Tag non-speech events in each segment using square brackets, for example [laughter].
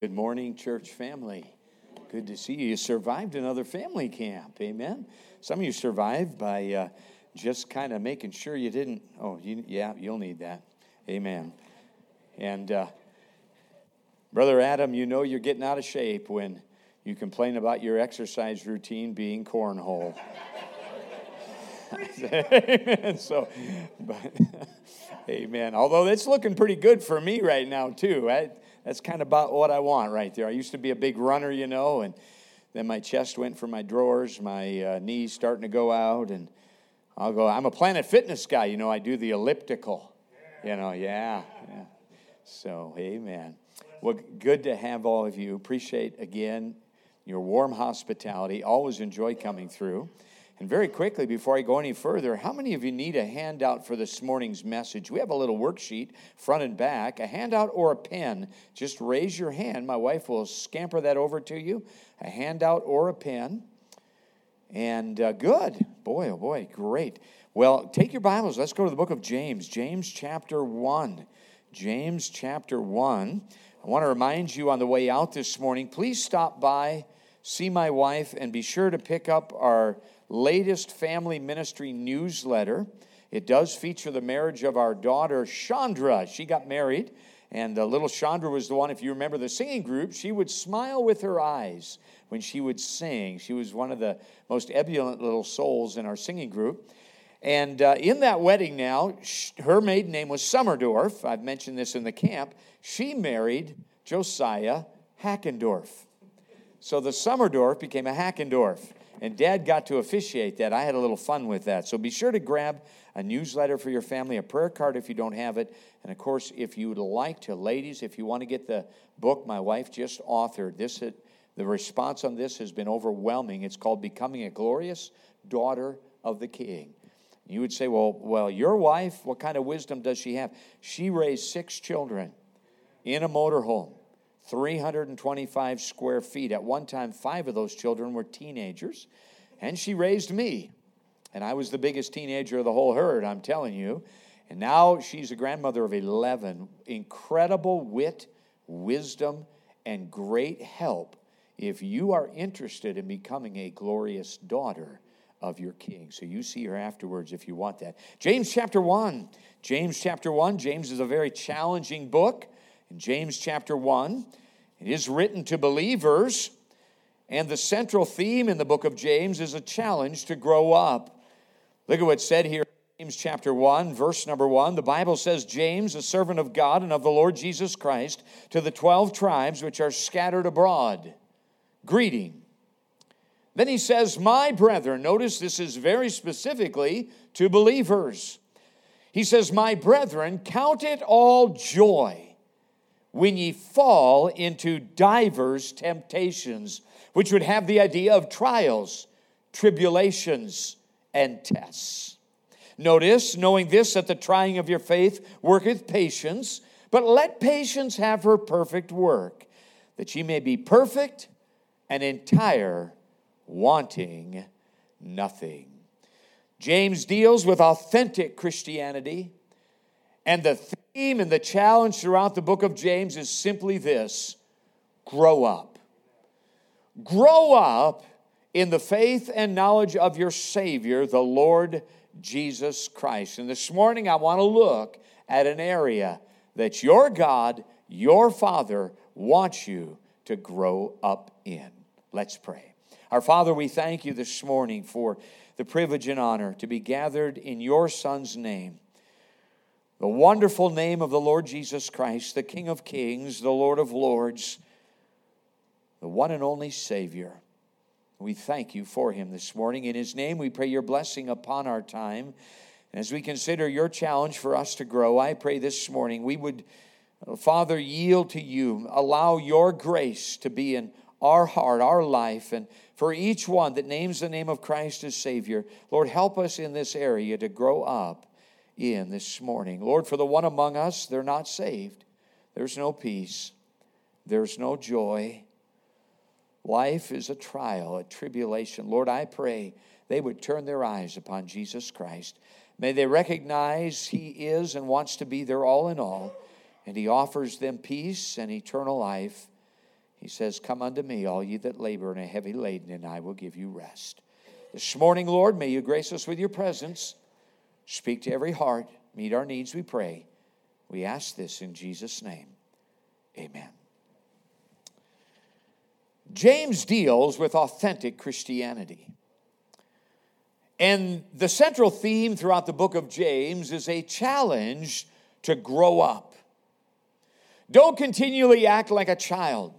Good morning, church family. Good to see you. You survived another family camp. Amen. Some of you survived by uh, just kind of making sure you didn't. Oh, you, yeah, you'll need that. Amen. And uh, Brother Adam, you know you're getting out of shape when you complain about your exercise routine being cornhole. amen. [laughs] So, but, [laughs] amen. Although it's looking pretty good for me right now, too. I, that's kind of about what I want right there. I used to be a big runner, you know, and then my chest went for my drawers, my uh, knees starting to go out, and I'll go. I'm a Planet Fitness guy, you know. I do the elliptical, you know. Yeah, yeah. So, amen. Well, good to have all of you. Appreciate again your warm hospitality. Always enjoy coming through. And very quickly, before I go any further, how many of you need a handout for this morning's message? We have a little worksheet, front and back, a handout or a pen. Just raise your hand. My wife will scamper that over to you. A handout or a pen. And uh, good. Boy, oh boy, great. Well, take your Bibles. Let's go to the book of James, James chapter 1. James chapter 1. I want to remind you on the way out this morning, please stop by, see my wife, and be sure to pick up our latest family ministry newsletter. It does feature the marriage of our daughter, Chandra. She got married, and uh, little Chandra was the one, if you remember the singing group, she would smile with her eyes when she would sing. She was one of the most ebullient little souls in our singing group. And uh, in that wedding now, her maiden name was Summerdorf. I've mentioned this in the camp. She married Josiah Hackendorf. So the Summerdorf became a Hackendorf and dad got to officiate that. I had a little fun with that. So be sure to grab a newsletter for your family, a prayer card if you don't have it. And of course, if you would like to, ladies, if you want to get the book my wife just authored, this the response on this has been overwhelming. It's called Becoming a Glorious Daughter of the King. You would say, well, well, your wife, what kind of wisdom does she have? She raised six children in a motorhome 325 square feet. At one time, five of those children were teenagers, and she raised me. And I was the biggest teenager of the whole herd, I'm telling you. And now she's a grandmother of 11. Incredible wit, wisdom, and great help if you are interested in becoming a glorious daughter of your king. So you see her afterwards if you want that. James chapter 1. James chapter 1. James is a very challenging book. In James chapter 1, it is written to believers, and the central theme in the book of James is a challenge to grow up. Look at what's said here. James chapter 1, verse number 1, the Bible says, James, a servant of God and of the Lord Jesus Christ, to the 12 tribes which are scattered abroad, greeting. Then he says, My brethren, notice this is very specifically to believers. He says, My brethren, count it all joy when ye fall into divers temptations, which would have the idea of trials, tribulations, and tests. Notice, knowing this, that the trying of your faith worketh patience, but let patience have her perfect work, that ye may be perfect and entire, wanting nothing. James deals with authentic Christianity and the theme and the challenge throughout the book of James is simply this grow up. Grow up in the faith and knowledge of your Savior, the Lord Jesus Christ. And this morning I want to look at an area that your God, your Father, wants you to grow up in. Let's pray. Our Father, we thank you this morning for the privilege and honor to be gathered in your Son's name the wonderful name of the Lord Jesus Christ, the King of Kings, the Lord of Lords, the one and only Savior. We thank you for him this morning. In his name, we pray your blessing upon our time. As we consider your challenge for us to grow, I pray this morning we would, uh, Father, yield to you, allow your grace to be in our heart, our life, and for each one that names the name of Christ as Savior, Lord, help us in this area to grow up in this morning. Lord, for the one among us, they're not saved. There's no peace, there's no joy. Life is a trial, a tribulation. Lord, I pray they would turn their eyes upon Jesus Christ. May they recognize He is and wants to be their all in all, and He offers them peace and eternal life. He says, Come unto me, all ye that labor and are heavy laden, and I will give you rest. This morning, Lord, may you grace us with your presence. Speak to every heart. Meet our needs, we pray. We ask this in Jesus' name. Amen. James deals with authentic Christianity. And the central theme throughout the book of James is a challenge to grow up. Don't continually act like a child,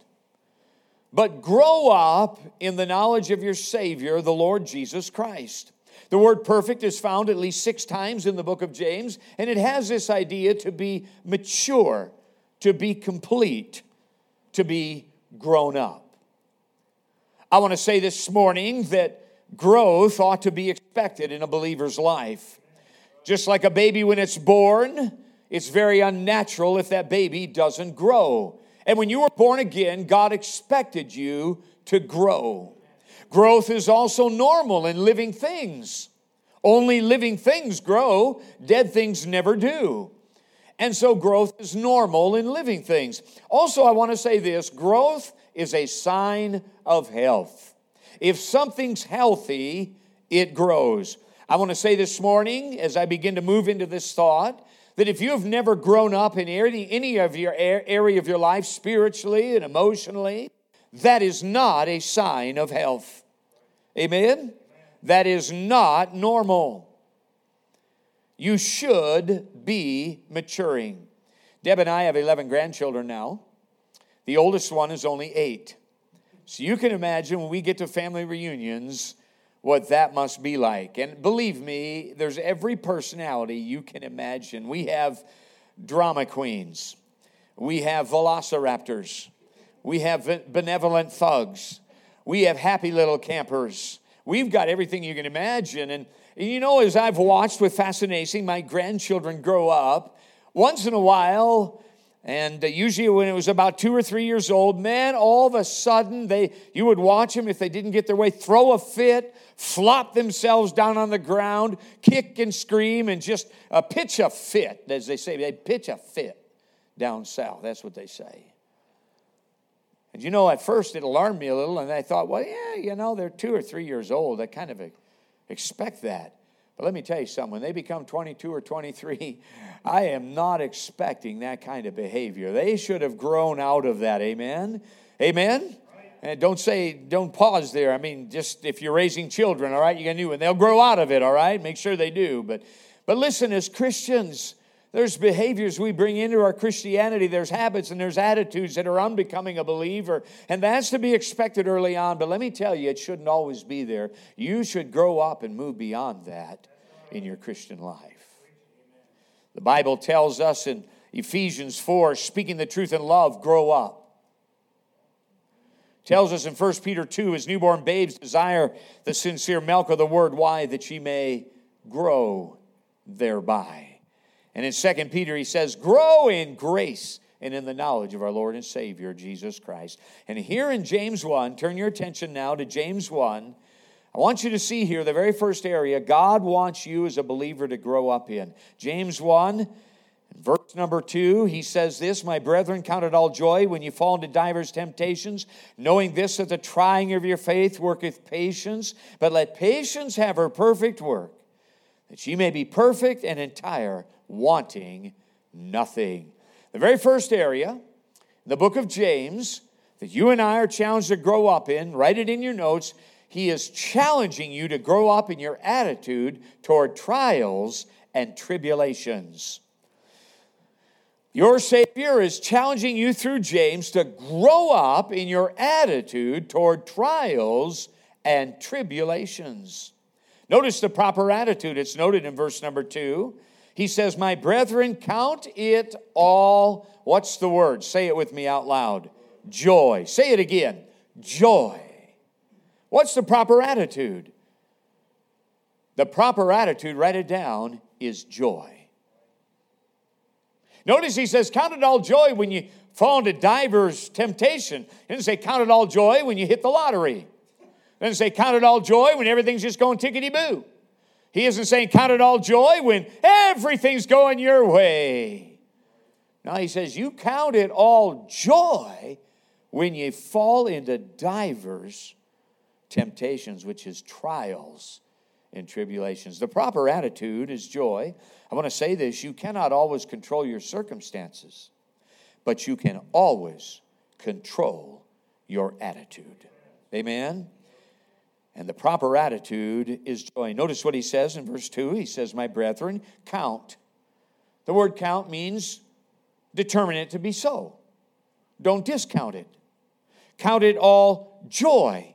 but grow up in the knowledge of your Savior, the Lord Jesus Christ. The word perfect is found at least six times in the book of James, and it has this idea to be mature, to be complete, to be grown up. I want to say this morning that growth ought to be expected in a believer's life. Just like a baby when it's born, it's very unnatural if that baby doesn't grow. And when you were born again, God expected you to grow. Growth is also normal in living things. Only living things grow, dead things never do. And so growth is normal in living things. Also, I want to say this growth is a sign of health. If something's healthy, it grows. I want to say this morning, as I begin to move into this thought, that if you have never grown up in any, any of your area of your life spiritually and emotionally, that is not a sign of health. Amen? That is not normal. You should be maturing. Deb and I have 11 grandchildren now. The oldest one is only eight. So you can imagine when we get to family reunions what that must be like. And believe me, there's every personality you can imagine. We have drama queens, we have velociraptors, we have benevolent thugs, we have happy little campers. We've got everything you can imagine. And, you know, as I've watched with fascination my grandchildren grow up, once in a while, and uh, usually when it was about two or three years old, man, all of a sudden they you would watch them if they didn't get their way, throw a fit, flop themselves down on the ground, kick and scream, and just uh, pitch a fit, as they say. They pitch a fit down south. That's what they say. And you know, at first it alarmed me a little, and I thought, well, yeah, you know, they're two or three years old. I kind of expect that. But let me tell you something when they become 22 or 23, [laughs] I am not expecting that kind of behavior. They should have grown out of that. Amen? Amen? And don't say, don't pause there. I mean, just if you're raising children, all right, you got to do it. They'll grow out of it, all right? Make sure they do. But, but listen, as Christians, there's behaviors we bring into our Christianity, there's habits and there's attitudes that are unbecoming a believer, and that's to be expected early on. But let me tell you, it shouldn't always be there. You should grow up and move beyond that in your Christian life. The Bible tells us in Ephesians 4 speaking the truth in love, grow up. Tells us in 1 Peter 2, as newborn babes desire the sincere milk of the word. Why? That ye may grow thereby. And in 2 Peter, he says, Grow in grace and in the knowledge of our Lord and Savior, Jesus Christ. And here in James 1, turn your attention now to James 1. I want you to see here the very first area God wants you as a believer to grow up in. James 1, verse number 2, he says this My brethren, count it all joy when you fall into divers temptations, knowing this that the trying of your faith worketh patience. But let patience have her perfect work, that she may be perfect and entire wanting nothing. The very first area, the book of James, that you and I are challenged to grow up in, write it in your notes. He is challenging you to grow up in your attitude toward trials and tribulations. Your Savior is challenging you through James to grow up in your attitude toward trials and tribulations. Notice the proper attitude. It's noted in verse number two. He says, My brethren, count it all. What's the word? Say it with me out loud. Joy. Say it again. Joy. What's the proper attitude? The proper attitude, write it down, is joy. Notice he says, Count it all joy when you fall into divers temptation. He doesn't say, Count it all joy when you hit the lottery. He doesn't say, Count it all joy when everything's just going tickety boo. He isn't saying count it all joy when everything's going your way. Now he says, You count it all joy when ye fall into divers temptations, which is trials and tribulations. The proper attitude is joy. I want to say this you cannot always control your circumstances, but you can always control your attitude. Amen? And the proper attitude is joy. Notice what he says in verse 2. He says, My brethren, count. The word count means determine it to be so. Don't discount it. Count it all joy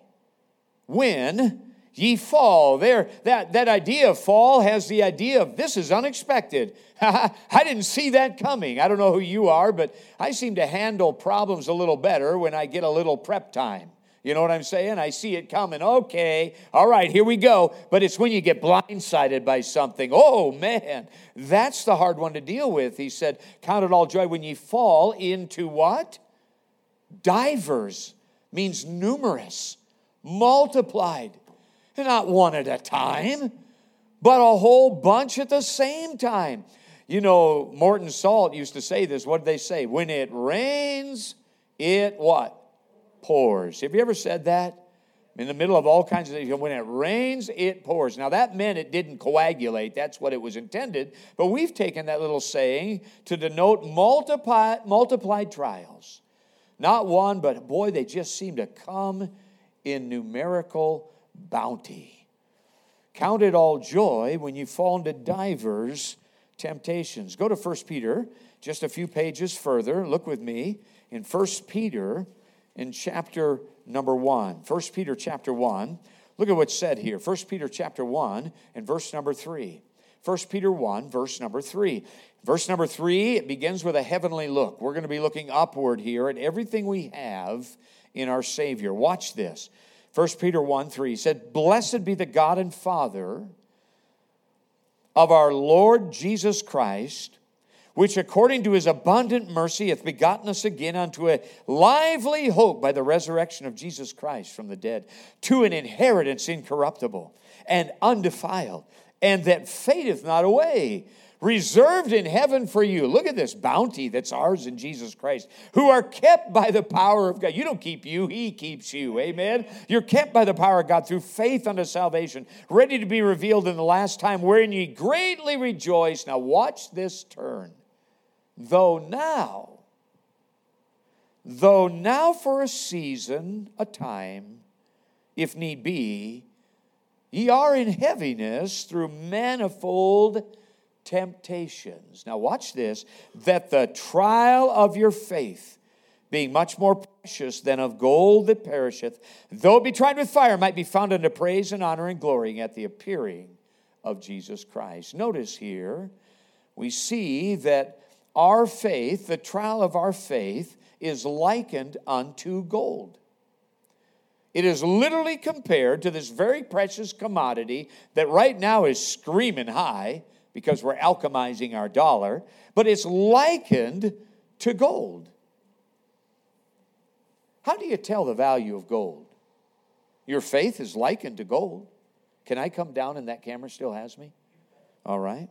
when ye fall. There, that, that idea of fall has the idea of this is unexpected. [laughs] I didn't see that coming. I don't know who you are, but I seem to handle problems a little better when I get a little prep time. You know what I'm saying? I see it coming. Okay, all right, here we go. But it's when you get blindsided by something. Oh, man, that's the hard one to deal with. He said, Count it all joy when ye fall into what? Divers means numerous, multiplied not one at a time, but a whole bunch at the same time. You know, Morton Salt used to say this. What did they say? When it rains, it what? Pours. Have you ever said that? In the middle of all kinds of things, when it rains, it pours. Now, that meant it didn't coagulate. That's what it was intended. But we've taken that little saying to denote multiply, multiplied trials. Not one, but boy, they just seem to come in numerical bounty. Count it all joy when you fall into divers temptations. Go to 1 Peter, just a few pages further. Look with me in 1 Peter in chapter number 1. 1 Peter chapter 1. Look at what's said here. 1 Peter chapter 1 and verse number 3. 1 Peter 1, verse number 3. Verse number 3, it begins with a heavenly look. We're going to be looking upward here at everything we have in our Savior. Watch this. 1 Peter 1 3 said, Blessed be the God and Father of our Lord Jesus Christ, which according to his abundant mercy hath begotten us again unto a lively hope by the resurrection of Jesus Christ from the dead, to an inheritance incorruptible and undefiled, and that fadeth not away reserved in heaven for you. Look at this bounty that's ours in Jesus Christ, who are kept by the power of God. You don't keep you, He keeps you. Amen. You're kept by the power of God through faith unto salvation, ready to be revealed in the last time, wherein ye greatly rejoice. Now, watch this turn. Though now, though now for a season, a time, if need be, ye are in heaviness through manifold temptations. Now, watch this that the trial of your faith, being much more precious than of gold that perisheth, though it be tried with fire, might be found unto praise and honor and glory at the appearing of Jesus Christ. Notice here, we see that our faith, the trial of our faith, is likened unto gold. It is literally compared to this very precious commodity that right now is screaming high because we're alchemizing our dollar, but it's likened to gold. How do you tell the value of gold? Your faith is likened to gold. Can I come down and that camera still has me? All right.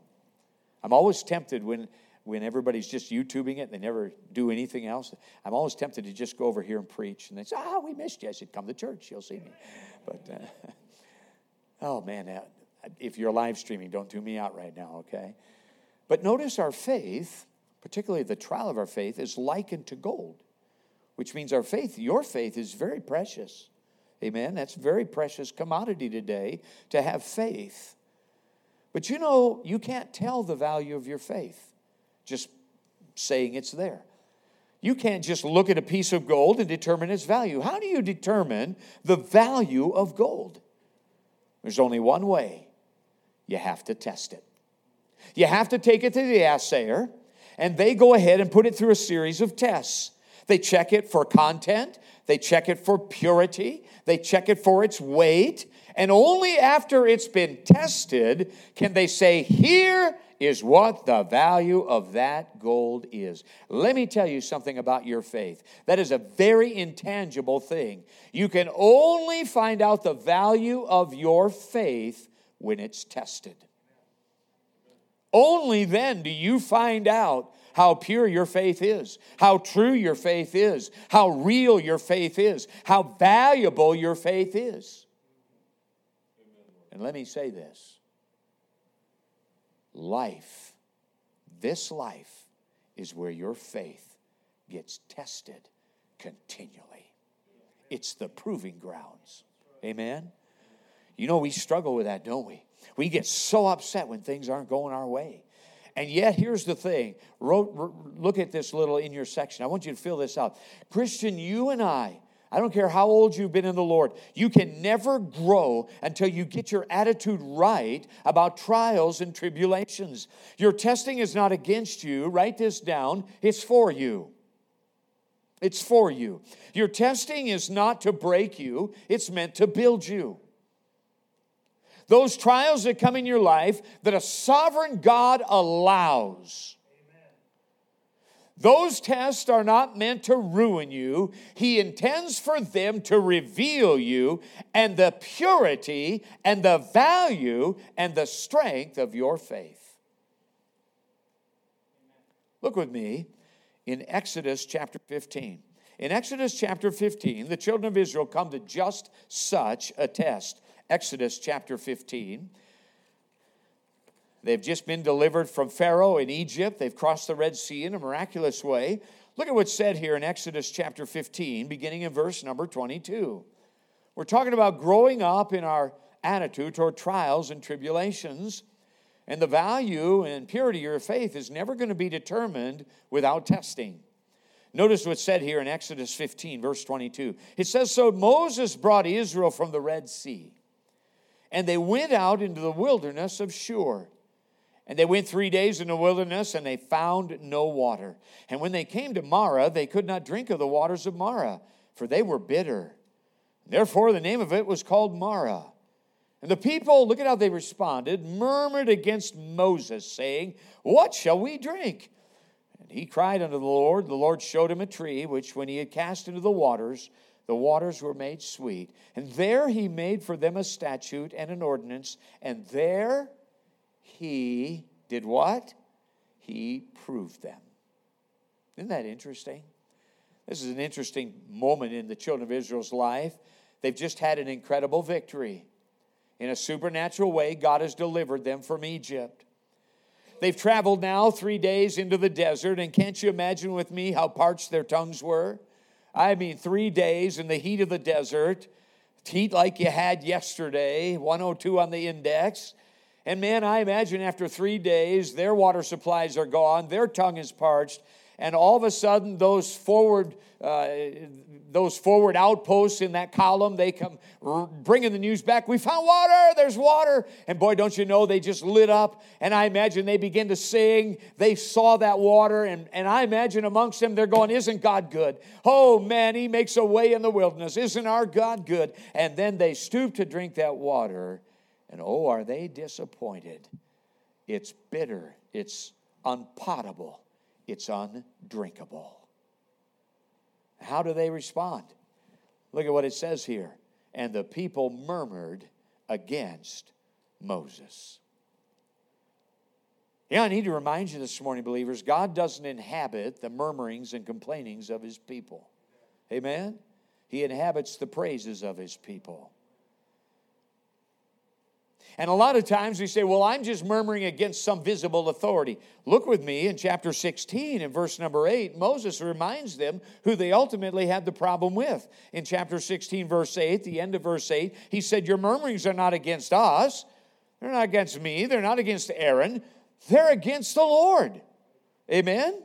I'm always tempted when when everybody's just YouTubing it, and they never do anything else. I'm always tempted to just go over here and preach. And they say, ah, we missed you. I said, come to church, you'll see me. But, uh, [laughs] oh man, if you're live streaming, don't do me out right now, okay? But notice our faith, particularly the trial of our faith, is likened to gold, which means our faith, your faith, is very precious. Amen? That's very precious commodity today to have faith. But you know, you can't tell the value of your faith just saying it's there. You can't just look at a piece of gold and determine its value. How do you determine the value of gold? There's only one way you have to test it. You have to take it to the assayer, and they go ahead and put it through a series of tests. They check it for content, they check it for purity, they check it for its weight, and only after it's been tested can they say, Here is what the value of that gold is. Let me tell you something about your faith. That is a very intangible thing. You can only find out the value of your faith when it's tested. Only then do you find out how pure your faith is, how true your faith is, how real your faith is, how valuable your faith is. And let me say this life, this life, is where your faith gets tested continually. It's the proving grounds. Amen? You know, we struggle with that, don't we? We get so upset when things aren't going our way. And yet, here's the thing. Look at this little in your section. I want you to fill this out. Christian, you and I, I don't care how old you've been in the Lord, you can never grow until you get your attitude right about trials and tribulations. Your testing is not against you. Write this down, it's for you. It's for you. Your testing is not to break you, it's meant to build you. Those trials that come in your life that a sovereign God allows. Those tests are not meant to ruin you. He intends for them to reveal you and the purity and the value and the strength of your faith. Look with me in Exodus chapter 15. In Exodus chapter 15, the children of Israel come to just such a test. Exodus chapter 15. They've just been delivered from Pharaoh in Egypt. They've crossed the Red Sea in a miraculous way. Look at what's said here in Exodus chapter 15, beginning in verse number 22. We're talking about growing up in our attitude toward trials and tribulations. And the value and purity of your faith is never going to be determined without testing. Notice what's said here in Exodus 15, verse 22. It says, So Moses brought Israel from the Red Sea and they went out into the wilderness of Shur. And they went three days in the wilderness, and they found no water. And when they came to Marah, they could not drink of the waters of Marah, for they were bitter. Therefore, the name of it was called Marah. And the people, look at how they responded, murmured against Moses, saying, What shall we drink? And he cried unto the Lord. The Lord showed him a tree, which when he had cast into the waters, the waters were made sweet. And there he made for them a statute and an ordinance. And there he did what? He proved them. Isn't that interesting? This is an interesting moment in the children of Israel's life. They've just had an incredible victory. In a supernatural way, God has delivered them from Egypt. They've traveled now three days into the desert, and can't you imagine with me how parched their tongues were? I mean, three days in the heat of the desert, heat like you had yesterday, 102 on the index. And man, I imagine after three days, their water supplies are gone, their tongue is parched, and all of a sudden those forward uh, those forward outposts in that column they come bringing the news back we found water! There's water! And boy don't you know they just lit up and i imagine they begin to sing. They saw that water and, and i imagine amongst them they're going isn't god good? Oh man he makes a way in the wilderness. Isn't our god good? And then they stoop to drink that water and oh are they disappointed it's bitter it's unpotable it's undrinkable. How do they respond? Look at what it says here. And the people murmured against Moses. Yeah, I need to remind you this morning, believers, God doesn't inhabit the murmurings and complainings of his people. Amen? He inhabits the praises of his people. And a lot of times we say, well, I'm just murmuring against some visible authority. Look with me in chapter 16 in verse number 8. Moses reminds them who they ultimately had the problem with. In chapter 16, verse 8, the end of verse 8, he said, Your murmurings are not against us. They're not against me. They're not against Aaron. They're against the Lord. Amen?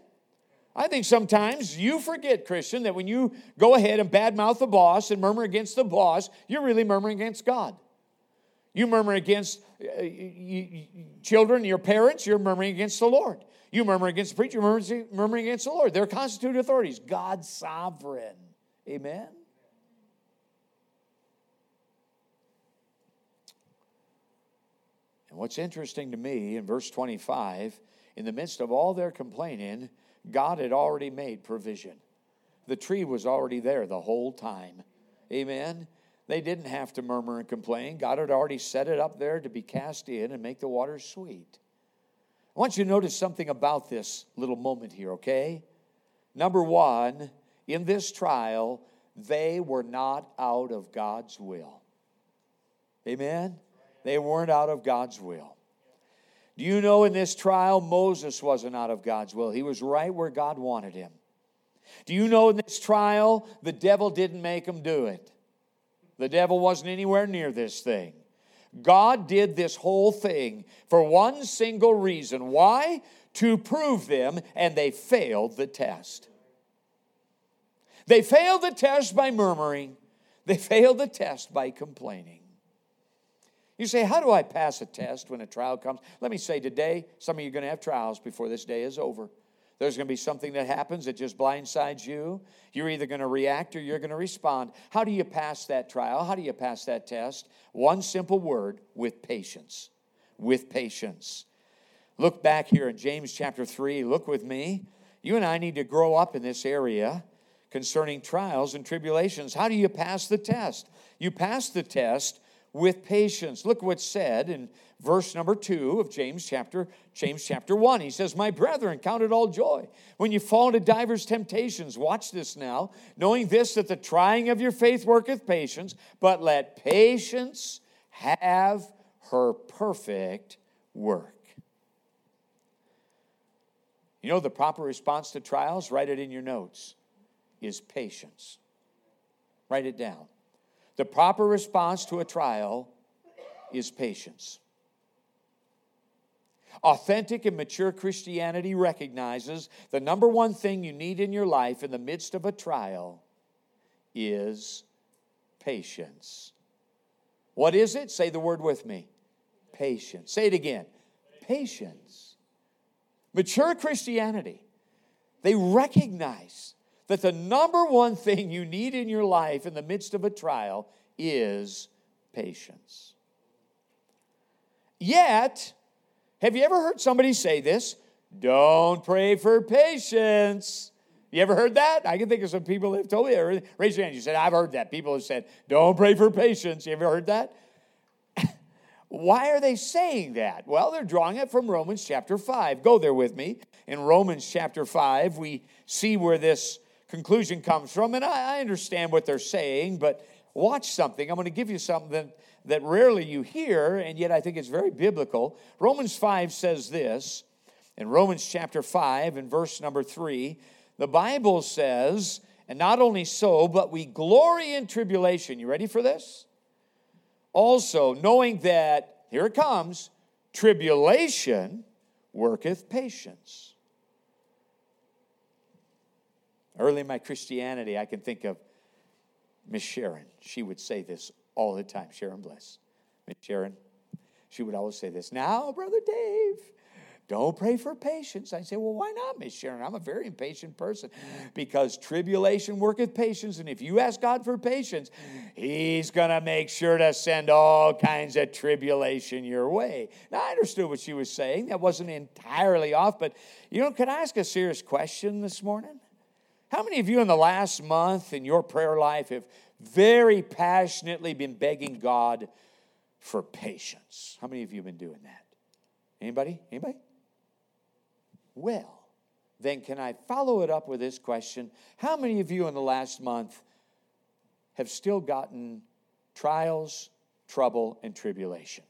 I think sometimes you forget, Christian, that when you go ahead and badmouth the boss and murmur against the boss, you're really murmuring against God. You murmur against uh, you, children, your parents, you're murmuring against the Lord. You murmur against the preacher, you're murmuring against the Lord. They're constituted authorities. God's sovereign. Amen? And what's interesting to me in verse 25, in the midst of all their complaining, God had already made provision. The tree was already there the whole time. Amen? They didn't have to murmur and complain. God had already set it up there to be cast in and make the waters sweet. I want you to notice something about this little moment here, okay? Number one, in this trial, they were not out of God's will. Amen? They weren't out of God's will. Do you know in this trial, Moses wasn't out of God's will? He was right where God wanted him. Do you know in this trial, the devil didn't make him do it? The devil wasn't anywhere near this thing. God did this whole thing for one single reason. Why? To prove them, and they failed the test. They failed the test by murmuring, they [laughs] failed the test by complaining. You say, How do I pass a test when a trial comes? Let me say today, some of you are going to have trials before this day is over. There's going to be something that happens that just blindsides you. You're either going to react or you're going to respond. How do you pass that trial? How do you pass that test? One simple word with patience. With patience. Look back here in James chapter 3. Look with me. You and I need to grow up in this area concerning trials and tribulations. How do you pass the test? You pass the test with patience. Look what's said in verse number 2 of James chapter James chapter 1. He says, "My brethren, count it all joy when you fall into divers temptations." Watch this now, knowing this that the trying of your faith worketh patience, but let patience have her perfect work. You know the proper response to trials? Write it in your notes. Is patience. Write it down. The proper response to a trial is patience. Authentic and mature Christianity recognizes the number one thing you need in your life in the midst of a trial is patience. What is it? Say the word with me patience. Say it again patience. Mature Christianity, they recognize that the number one thing you need in your life in the midst of a trial is patience. Yet, have you ever heard somebody say this? Don't pray for patience. You ever heard that? I can think of some people that have told me. Raise your hand. You said, I've heard that. People have said, don't pray for patience. You ever heard that? [laughs] Why are they saying that? Well, they're drawing it from Romans chapter 5. Go there with me. In Romans chapter 5, we see where this conclusion comes from. And I, I understand what they're saying, but watch something. I'm going to give you something that, that rarely you hear, and yet I think it's very biblical. Romans 5 says this in Romans chapter 5 and verse number 3. The Bible says, and not only so, but we glory in tribulation. You ready for this? Also, knowing that, here it comes, tribulation worketh patience. Early in my Christianity, I can think of Miss Sharon. She would say this all the time. Sharon Bliss. Miss Sharon, she would always say this. Now, Brother Dave, don't pray for patience. I say, well, why not, Miss Sharon? I'm a very impatient person because tribulation worketh patience. And if you ask God for patience, He's going to make sure to send all kinds of tribulation your way. Now, I understood what she was saying. That wasn't entirely off, but you know, can I ask a serious question this morning? How many of you in the last month in your prayer life have very passionately been begging God for patience? How many of you have been doing that? Anybody? Anybody? Well, then can I follow it up with this question? How many of you in the last month have still gotten trials, trouble, and tribulation?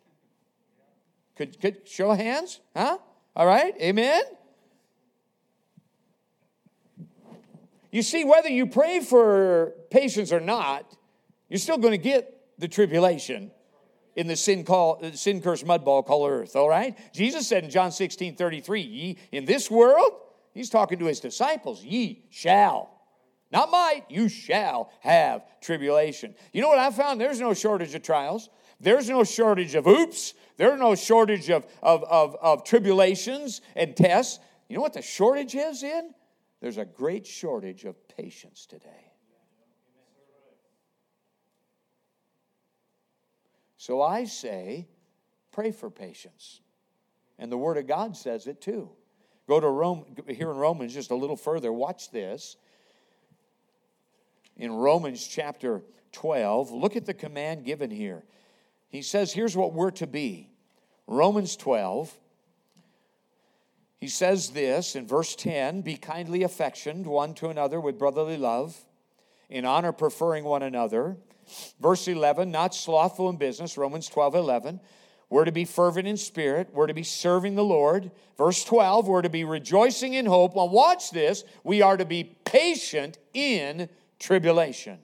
Could, could show hands? Huh? All right, amen? You see, whether you pray for patience or not, you're still going to get the tribulation in the sin call uh, sin cursed mud ball called earth all right? Jesus said in john 16 33 ye in this world he's talking to his disciples ye shall not might you shall have tribulation. You know what i found? There's no shortage of trials. There's no shortage of oops. There's no shortage of, of, of, of tribulations and tests. You know what the shortage is in there's a great shortage of patience today. So I say, pray for patience. And the Word of God says it too. Go to Rome, here in Romans just a little further. Watch this. In Romans chapter 12, look at the command given here. He says, here's what we're to be. Romans 12, He says this in verse 10 Be kindly affectioned one to another with brotherly love, in honor preferring one another. Verse 11, not slothful in business, Romans 12, 11. We're to be fervent in spirit. We're to be serving the Lord. Verse 12, we're to be rejoicing in hope. Well, watch this. We are to be patient in tribulation.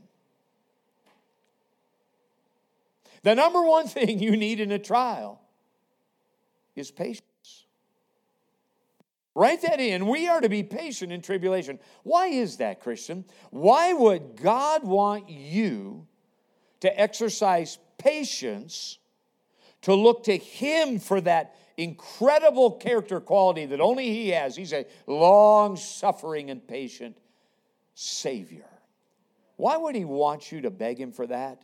The number one [laughs] thing you need in a trial is patience. Write that in. We are to be patient in tribulation. Why is that, Christian? Why would God want you to exercise patience, to look to Him for that incredible character quality that only He has? He's a long suffering and patient Savior. Why would He want you to beg Him for that?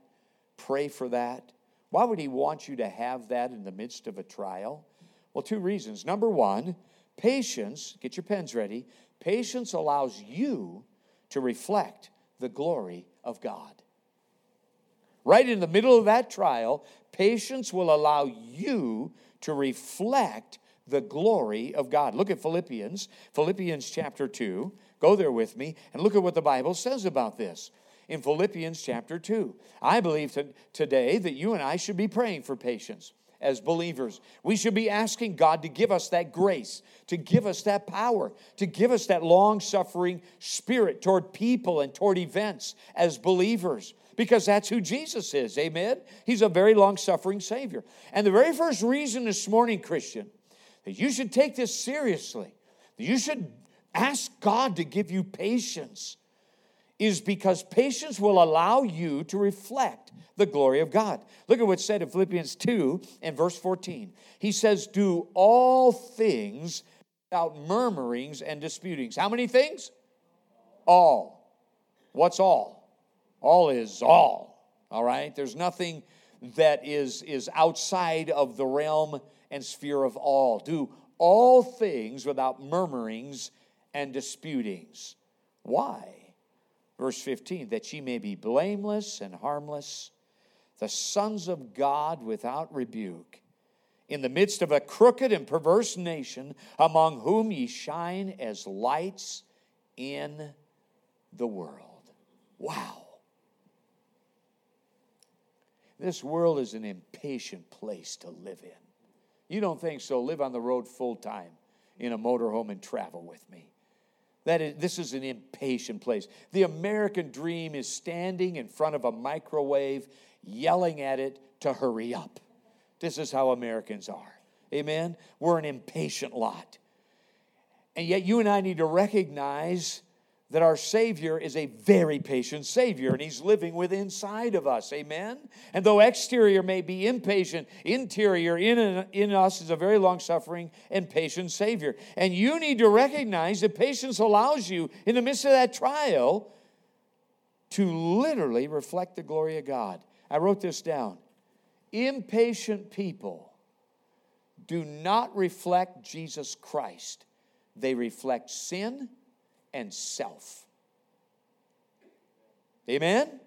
Pray for that? Why would He want you to have that in the midst of a trial? Well, two reasons. Number one, Patience, get your pens ready. Patience allows you to reflect the glory of God. Right in the middle of that trial, patience will allow you to reflect the glory of God. Look at Philippians, Philippians chapter 2. Go there with me and look at what the Bible says about this. In Philippians chapter 2, I believe today that you and I should be praying for patience as believers. We should be asking God to give us that grace, to give us that power, to give us that long suffering spirit toward people and toward events as believers. Because that's who Jesus is, amen? He's a very long suffering Savior. And the very first reason this morning, Christian, that you should take this seriously, that you should ask God to give you patience is because patience will allow you to reflect the glory of God. Look at what's said in Philippians 2 and verse 14. He says, Do all things without murmurings and disputings. How many things? All. What's all? All is all. All right? There's nothing that is, is outside of the realm and sphere of all. Do all things without murmurings and disputings. Why? Verse 15, that ye may be blameless and harmless, the sons of God without rebuke, in the midst of a crooked and perverse nation, among whom ye shine as lights in the world. Wow. This world is an impatient place to live in. You don't think so? Live on the road full time in a motorhome and travel with me. That is, this is an impatient place. The American dream is standing in front of a microwave, yelling at it to hurry up. This is how Americans are. Amen? We're an impatient lot. And yet, you and I need to recognize that our Savior is a very patient Savior and He's living within inside of us. Amen? And though exterior may be impatient, interior in, in us is a very long suffering and patient Savior. And you need to recognize that patience allows you, in the midst of that trial, to literally reflect the glory of God. I wrote this down. Impatient people do not reflect Jesus Christ, they reflect sin and self. Amen?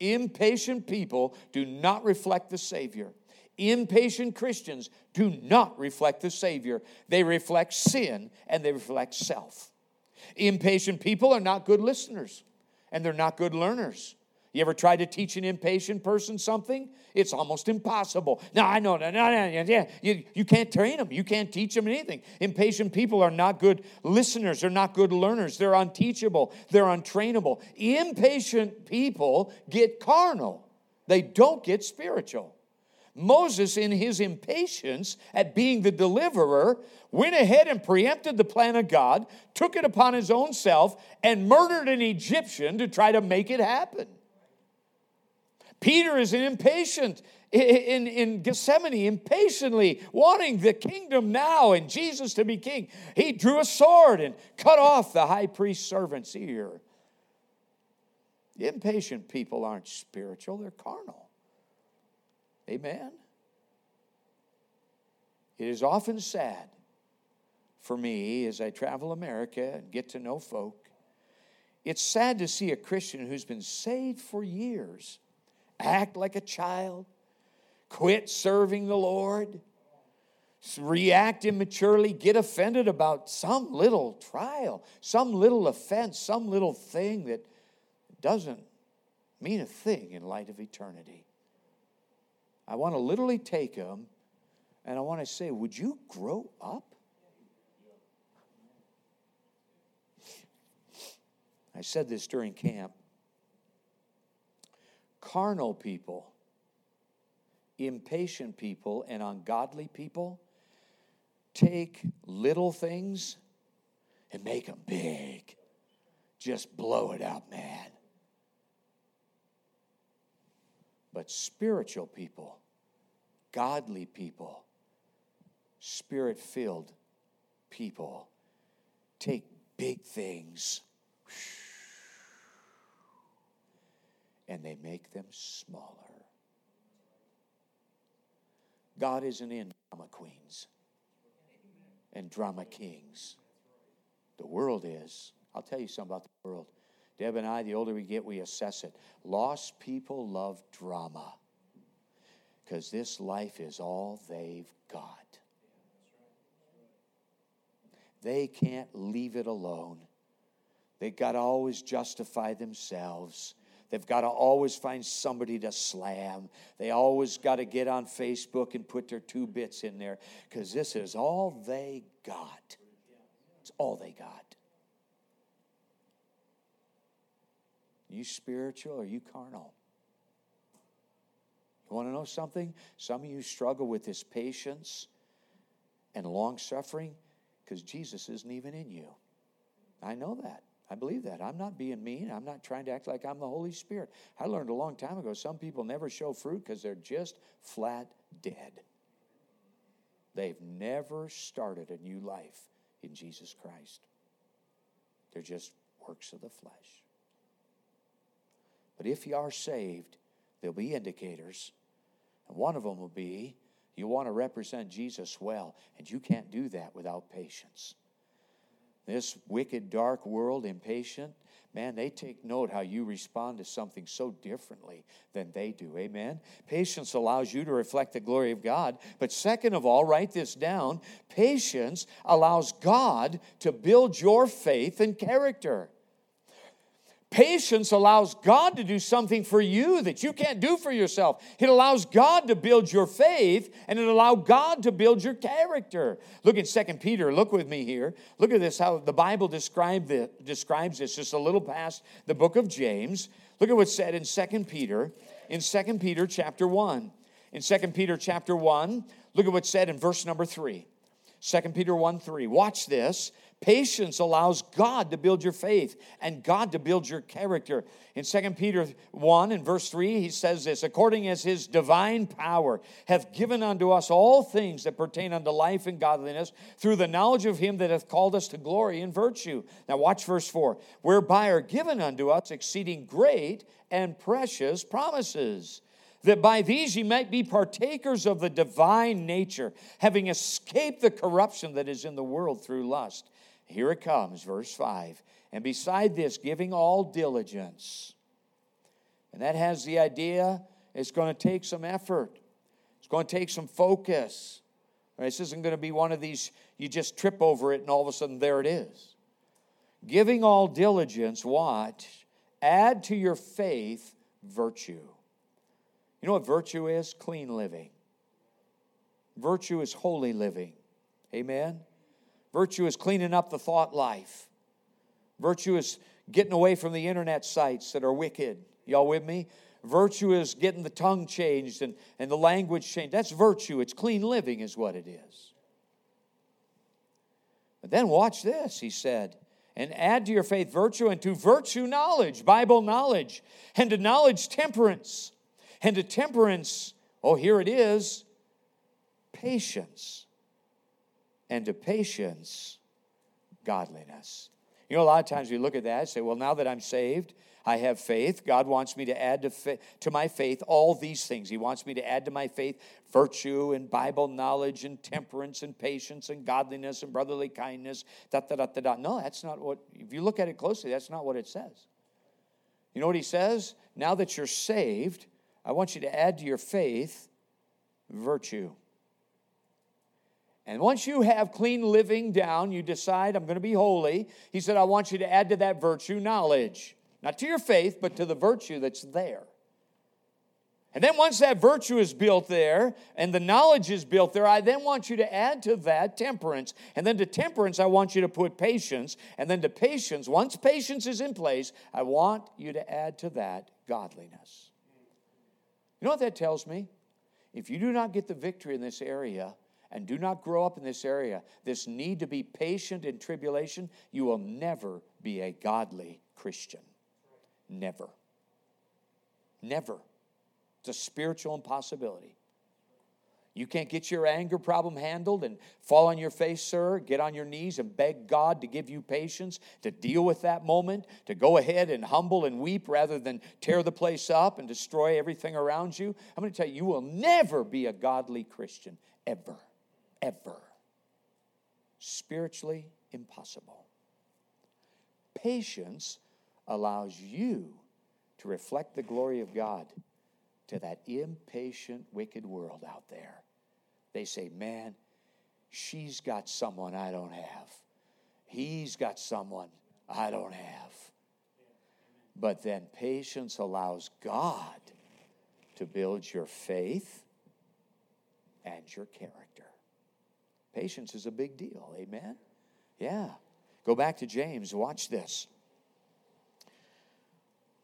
Impatient people do not reflect the Savior. Impatient Christians do not reflect the Savior. They reflect sin and they reflect self. Impatient people are not good listeners and they're not good learners. You ever tried to teach an impatient person something? It's almost impossible. Now, I know. No, no, no, yeah. You, you can't train them. You can't teach them anything. Impatient people are not good listeners. They're not good learners. They're unteachable. They're untrainable. Impatient people get carnal. They don't get spiritual. Moses, in his impatience at being the deliverer, went ahead and preempted the plan of God, took it upon his own self, and murdered an Egyptian to try to make it happen. Peter is impatient in, in Gethsemane, impatiently wanting the kingdom now and Jesus to be king. He drew a sword and cut off the high priest's servant's ear. Impatient people aren't spiritual, they're carnal. Amen. It is often sad for me as I travel America and get to know folk. It's sad to see a Christian who's been saved for years act like a child, quit serving the Lord, react immaturely, get offended about some little trial, some little offense, some little thing that doesn't mean a thing in light of eternity. I want to literally take them and I want to say, Would you grow up? I said this during camp. Carnal people, impatient people, and ungodly people take little things and make them big. Just blow it out, man. But spiritual people, godly people, spirit filled people take big things and they make them smaller. God isn't in drama queens and drama kings. The world is. I'll tell you something about the world. Deb and I, the older we get, we assess it. Lost people love drama because this life is all they've got. They can't leave it alone. They've got to always justify themselves. They've got to always find somebody to slam. They always got to get on Facebook and put their two bits in there because this is all they got. It's all they got. You spiritual or you carnal? You want to know something? Some of you struggle with this patience and long suffering because Jesus isn't even in you. I know that. I believe that. I'm not being mean. I'm not trying to act like I'm the Holy Spirit. I learned a long time ago some people never show fruit because they're just flat dead. They've never started a new life in Jesus Christ. They're just works of the flesh. But if you are saved, there'll be indicators. And one of them will be you want to represent Jesus well, and you can't do that without patience. This wicked, dark world, impatient, man, they take note how you respond to something so differently than they do. Amen. Patience allows you to reflect the glory of God. But second of all, write this down patience allows God to build your faith and character. Patience allows God to do something for you that you can't do for yourself. It allows God to build your faith and it allows God to build your character. Look at Second Peter. Look with me here. Look at this, how the Bible describe the, describes this just a little past the book of James. Look at what's said in Second Peter, in Second Peter chapter 1. In Second Peter chapter 1, look at what's said in verse number 3. 2 Peter 1 3. Watch this. Patience allows God to build your faith and God to build your character. In 2 Peter 1 and verse 3, he says this according as his divine power hath given unto us all things that pertain unto life and godliness through the knowledge of him that hath called us to glory and virtue. Now, watch verse 4 whereby are given unto us exceeding great and precious promises that by these ye might be partakers of the divine nature, having escaped the corruption that is in the world through lust. Here it comes, verse 5. And beside this, giving all diligence. And that has the idea it's going to take some effort, it's going to take some focus. This isn't going to be one of these, you just trip over it and all of a sudden there it is. Giving all diligence, watch, add to your faith virtue. You know what virtue is? Clean living. Virtue is holy living. Amen? Virtue is cleaning up the thought life. Virtue is getting away from the internet sites that are wicked. Y'all with me? Virtue is getting the tongue changed and, and the language changed. That's virtue. It's clean living, is what it is. But then watch this, he said. And add to your faith virtue, and to virtue knowledge, Bible knowledge, and to knowledge temperance, and to temperance, oh, here it is, patience and to patience, godliness. You know, a lot of times we look at that and say, well, now that I'm saved, I have faith. God wants me to add to, fa- to my faith all these things. He wants me to add to my faith virtue and Bible knowledge and temperance and patience and godliness and brotherly kindness. Da, da, da, da, da. No, that's not what, if you look at it closely, that's not what it says. You know what he says? Now that you're saved, I want you to add to your faith virtue And once you have clean living down, you decide, I'm going to be holy. He said, I want you to add to that virtue knowledge. Not to your faith, but to the virtue that's there. And then once that virtue is built there and the knowledge is built there, I then want you to add to that temperance. And then to temperance, I want you to put patience. And then to patience, once patience is in place, I want you to add to that godliness. You know what that tells me? If you do not get the victory in this area and do not grow up in this area, this need to be patient in tribulation, you will never be a godly Christian. Never. Never. It's a spiritual impossibility. You can't get your anger problem handled and fall on your face, sir. Get on your knees and beg God to give you patience to deal with that moment, to go ahead and humble and weep rather than tear the place up and destroy everything around you. I'm going to tell you, you will never be a godly Christian, ever, ever. Spiritually impossible. Patience allows you to reflect the glory of God to that impatient, wicked world out there. They say, Man, she's got someone I don't have. He's got someone I don't have. But then patience allows God to build your faith and your character. Patience is a big deal. Amen? Yeah. Go back to James. Watch this.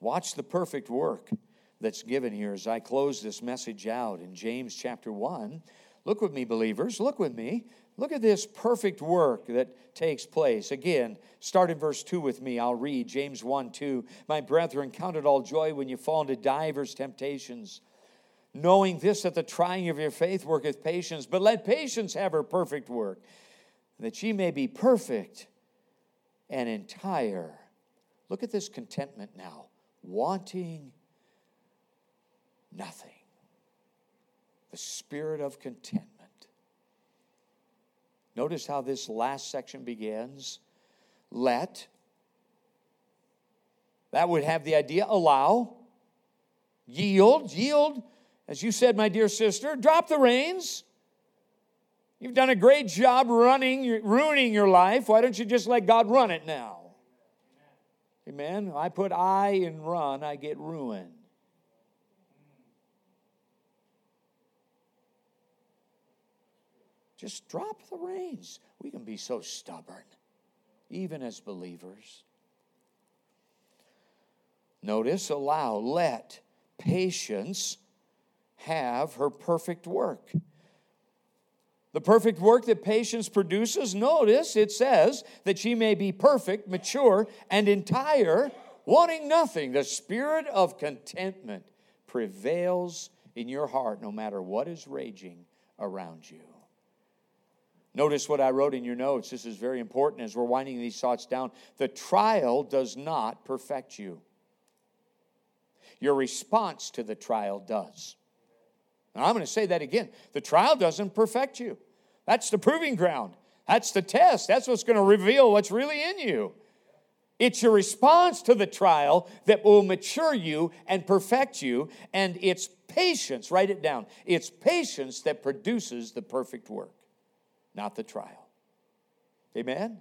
Watch the perfect work that's given here as I close this message out in James chapter 1. Look with me, believers. Look with me. Look at this perfect work that takes place. Again, start in verse 2 with me. I'll read James 1 2. My brethren, count it all joy when you fall into divers temptations, knowing this, that the trying of your faith worketh patience. But let patience have her perfect work, that she may be perfect and entire. Look at this contentment now, wanting nothing. The spirit of contentment. Notice how this last section begins. Let. That would have the idea allow, yield, yield. As you said, my dear sister, drop the reins. You've done a great job running, ruining your life. Why don't you just let God run it now? Amen. I put I in run, I get ruined. Just drop the reins. We can be so stubborn, even as believers. Notice, allow, let patience have her perfect work. The perfect work that patience produces, notice it says that she may be perfect, mature, and entire, wanting nothing. The spirit of contentment prevails in your heart no matter what is raging around you. Notice what I wrote in your notes. This is very important as we're winding these thoughts down. The trial does not perfect you, your response to the trial does. Now, I'm going to say that again. The trial doesn't perfect you, that's the proving ground, that's the test, that's what's going to reveal what's really in you. It's your response to the trial that will mature you and perfect you, and it's patience, write it down. It's patience that produces the perfect work not the trial. Amen?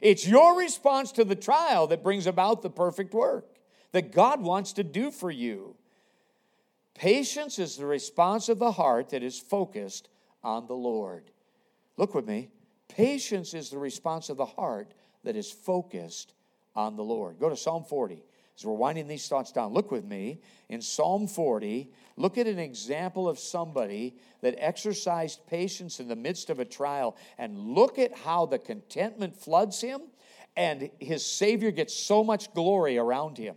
It's your response to the trial that brings about the perfect work that God wants to do for you. Patience is the response of the heart that is focused on the Lord. Look with me. Patience is the response of the heart that is focused on the Lord. Go to Psalm 40. As we're winding these thoughts down, look with me in Psalm 40. Look at an example of somebody that exercised patience in the midst of a trial, and look at how the contentment floods him, and his Savior gets so much glory around him.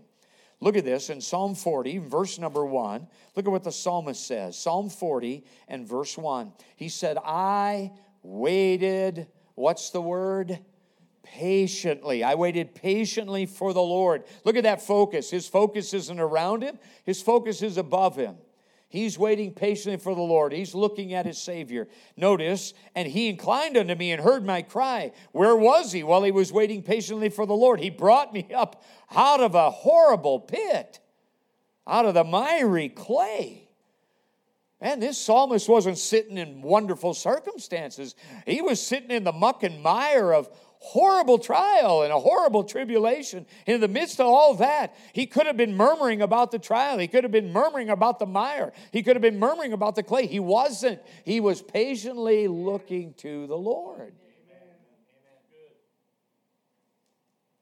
Look at this in Psalm 40, verse number one. Look at what the psalmist says. Psalm 40 and verse 1. He said, I waited, what's the word? patiently. I waited patiently for the Lord. Look at that focus. His focus isn't around him, his focus is above him. He's waiting patiently for the Lord. He's looking at his Savior. Notice, and he inclined unto me and heard my cry. Where was he while he was waiting patiently for the Lord? He brought me up out of a horrible pit, out of the miry clay. And this psalmist wasn't sitting in wonderful circumstances. He was sitting in the muck and mire of horrible trial and a horrible tribulation. In the midst of all that, he could have been murmuring about the trial. He could have been murmuring about the mire. He could have been murmuring about the clay. He wasn't. He was patiently looking to the Lord.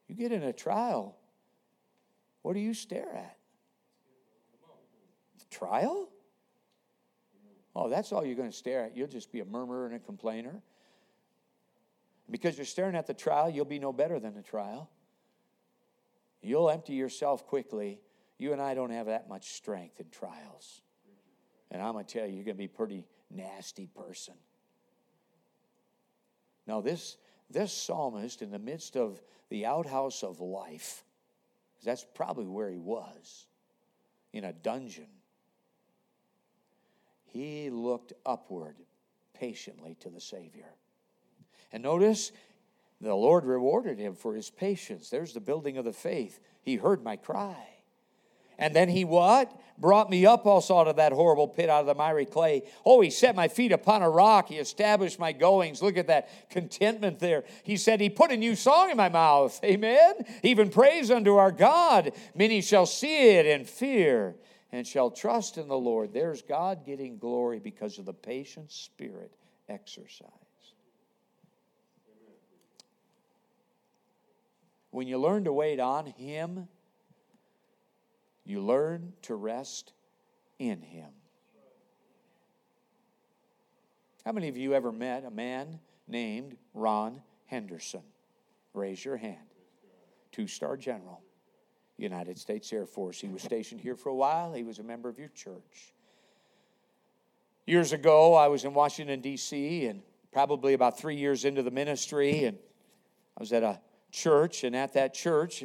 You get in a trial, what do you stare at? The trial? Oh, that's all you're going to stare at. You'll just be a murmurer and a complainer. Because you're staring at the trial, you'll be no better than the trial. You'll empty yourself quickly. You and I don't have that much strength in trials. And I'm going to tell you, you're going to be a pretty nasty person. Now, this, this psalmist, in the midst of the outhouse of life, that's probably where he was, in a dungeon he looked upward patiently to the Savior. And notice, the Lord rewarded him for his patience. There's the building of the faith. He heard my cry. And then he what? Brought me up also out of that horrible pit, out of the miry clay. Oh, he set my feet upon a rock. He established my goings. Look at that contentment there. He said, He put a new song in my mouth. [laughs] Amen. Even praise unto our God. Many shall see it and fear and shall trust in the Lord. There's God getting glory because of the patient spirit exercise. When you learn to wait on Him, you learn to rest in Him. How many of you ever met a man named Ron Henderson? Raise your hand. Two star general. United States Air Force. He was stationed here for a while. He was a member of your church. Years ago, I was in Washington, D.C., and probably about three years into the ministry, and I was at a church, and at that church,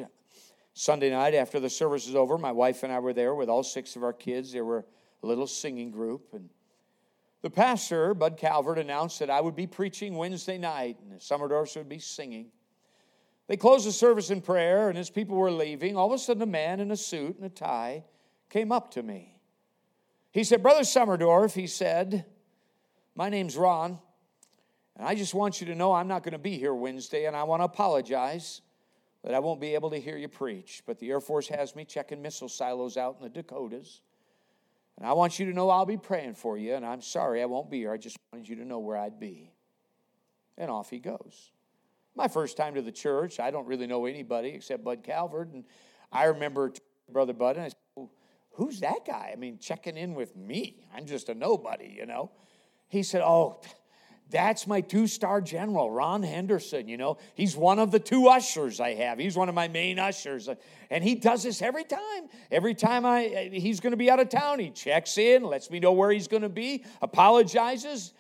Sunday night after the service was over, my wife and I were there with all six of our kids. There were a little singing group, and the pastor, Bud Calvert, announced that I would be preaching Wednesday night, and the Summerdorfs would be singing. They closed the service in prayer, and as people were leaving, all of a sudden a man in a suit and a tie came up to me. He said, Brother Summerdorf, he said, My name's Ron, and I just want you to know I'm not going to be here Wednesday, and I want to apologize that I won't be able to hear you preach. But the Air Force has me checking missile silos out in the Dakotas. And I want you to know I'll be praying for you, and I'm sorry I won't be here. I just wanted you to know where I'd be. And off he goes. My first time to the church, I don't really know anybody except Bud Calvert. And I remember Brother Bud, and I said, well, Who's that guy? I mean, checking in with me. I'm just a nobody, you know. He said, Oh, that's my two star general, Ron Henderson. You know, he's one of the two ushers I have. He's one of my main ushers. And he does this every time. Every time I, uh, he's going to be out of town, he checks in, lets me know where he's going to be, apologizes,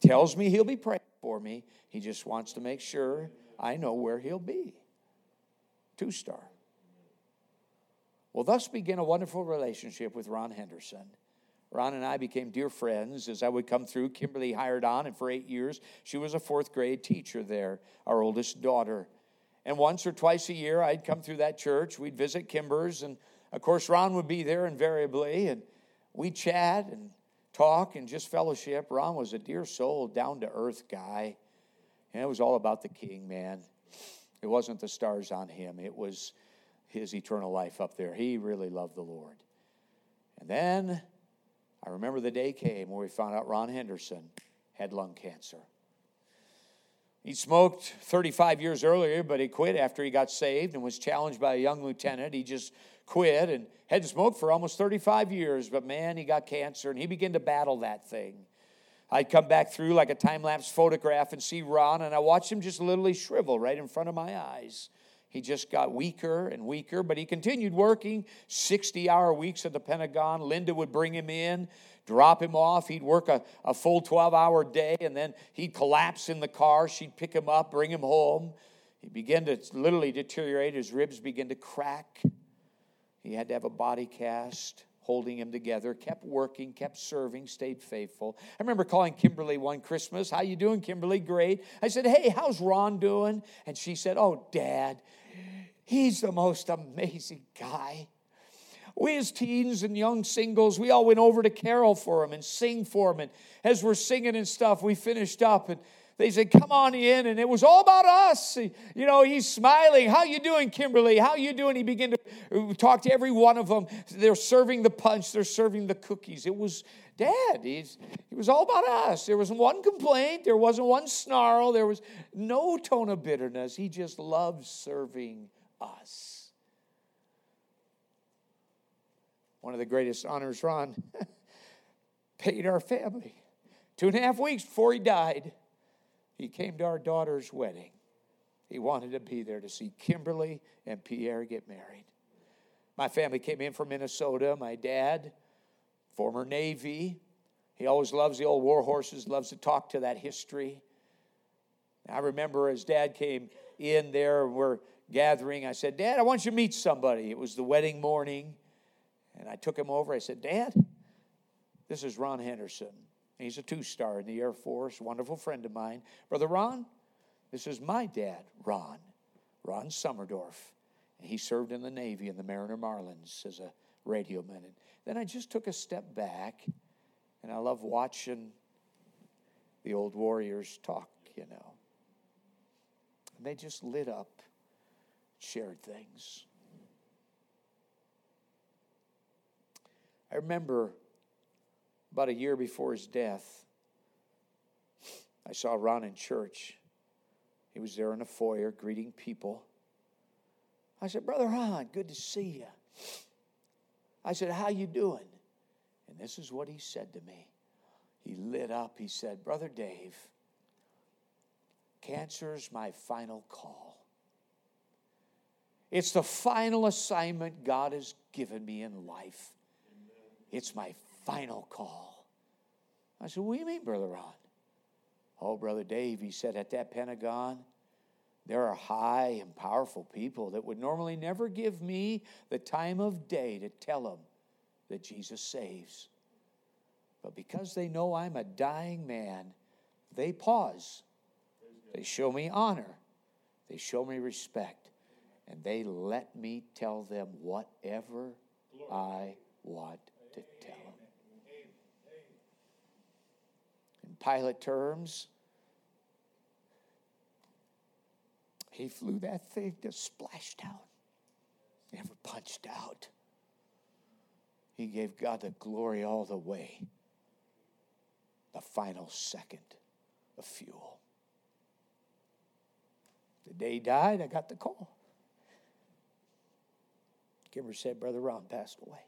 tells me he'll be praying for me. He just wants to make sure I know where he'll be. Two star. Well, thus began a wonderful relationship with Ron Henderson. Ron and I became dear friends as I would come through. Kimberly hired on, and for eight years, she was a fourth grade teacher there, our oldest daughter. And once or twice a year, I'd come through that church. We'd visit Kimber's, and of course, Ron would be there invariably, and we'd chat and talk and just fellowship. Ron was a dear soul, down to earth guy. And it was all about the king, man. It wasn't the stars on him, it was his eternal life up there. He really loved the Lord. And then I remember the day came where we found out Ron Henderson had lung cancer. He smoked 35 years earlier, but he quit after he got saved and was challenged by a young lieutenant. He just quit and hadn't smoked for almost 35 years, but man, he got cancer and he began to battle that thing. I'd come back through like a time lapse photograph and see Ron, and I watched him just literally shrivel right in front of my eyes. He just got weaker and weaker, but he continued working 60 hour weeks at the Pentagon. Linda would bring him in, drop him off. He'd work a, a full 12 hour day, and then he'd collapse in the car. She'd pick him up, bring him home. He began to literally deteriorate. His ribs began to crack. He had to have a body cast holding him together, kept working, kept serving, stayed faithful. I remember calling Kimberly one Christmas. How you doing, Kimberly? Great. I said, "Hey, how's Ron doing?" And she said, "Oh, Dad, he's the most amazing guy. we as teens and young singles, we all went over to carol for him and sing for him. And as we're singing and stuff, we finished up and they said, "Come on in," and it was all about us. You know, he's smiling. How you doing, Kimberly? How you doing? He began to uh, talk to every one of them. They're serving the punch. They're serving the cookies. It was Dad. He's it was all about us. There wasn't one complaint. There wasn't one snarl. There was no tone of bitterness. He just loved serving us. One of the greatest honors Ron [laughs] paid our family. Two and a half weeks before he died. He came to our daughter's wedding. He wanted to be there to see Kimberly and Pierre get married. My family came in from Minnesota. My dad, former Navy, he always loves the old war horses, loves to talk to that history. I remember as dad came in there, we're gathering. I said, Dad, I want you to meet somebody. It was the wedding morning. And I took him over. I said, Dad, this is Ron Henderson. He's a two star in the Air Force, wonderful friend of mine. Brother Ron, this is my dad, Ron, Ron Summerdorf. He served in the Navy in the Mariner Marlins as a radio man. And then I just took a step back, and I love watching the old warriors talk, you know. And they just lit up, shared things. I remember about a year before his death, I saw Ron in church. He was there in the foyer greeting people. I said, Brother Ron, good to see you. I said, How you doing? And this is what he said to me. He lit up. He said, Brother Dave, cancer's my final call. It's the final assignment God has given me in life. It's my final call. I said, What do you mean, Brother Ron? Oh, Brother Dave, he said, at that Pentagon, there are high and powerful people that would normally never give me the time of day to tell them that Jesus saves. But because they know I'm a dying man, they pause. They show me honor. They show me respect. And they let me tell them whatever I want to tell them. Pilot terms. He flew that thing to splashdown, never punched out. He gave God the glory all the way. The final second of fuel. The day he died, I got the call. Kimber said, Brother Ron passed away.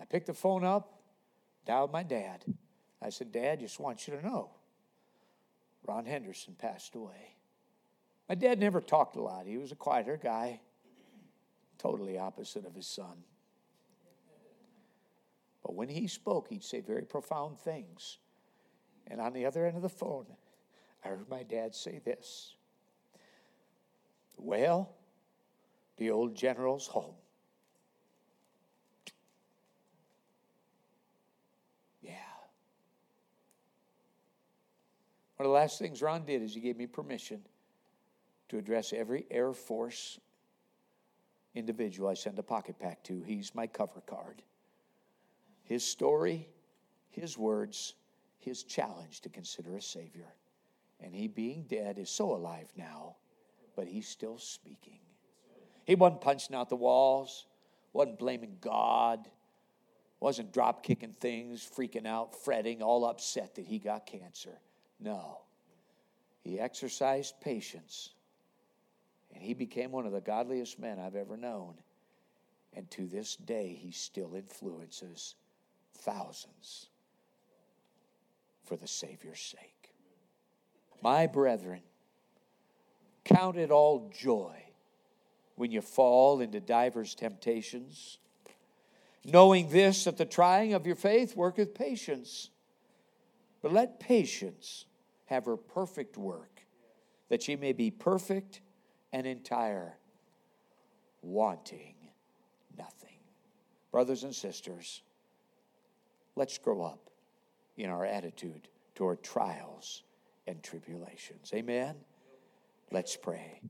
I picked the phone up, dialed my dad. I said, Dad, just want you to know Ron Henderson passed away. My dad never talked a lot. He was a quieter guy, totally opposite of his son. But when he spoke, he'd say very profound things. And on the other end of the phone, I heard my dad say this Well, the old general's home. One of the last things Ron did is he gave me permission to address every Air Force individual I send a pocket pack to. He's my cover card. His story, his words, his challenge to consider a Savior. And he being dead is so alive now, but he's still speaking. He wasn't punching out the walls, wasn't blaming God, wasn't drop kicking things, freaking out, fretting, all upset that he got cancer. No. He exercised patience, and he became one of the godliest men I've ever known. And to this day, he still influences thousands for the Savior's sake. My brethren, count it all joy when you fall into divers temptations, knowing this, that the trying of your faith worketh patience. But let patience have her perfect work, that she may be perfect and entire, wanting nothing. Brothers and sisters, let's grow up in our attitude toward trials and tribulations. Amen? Let's pray.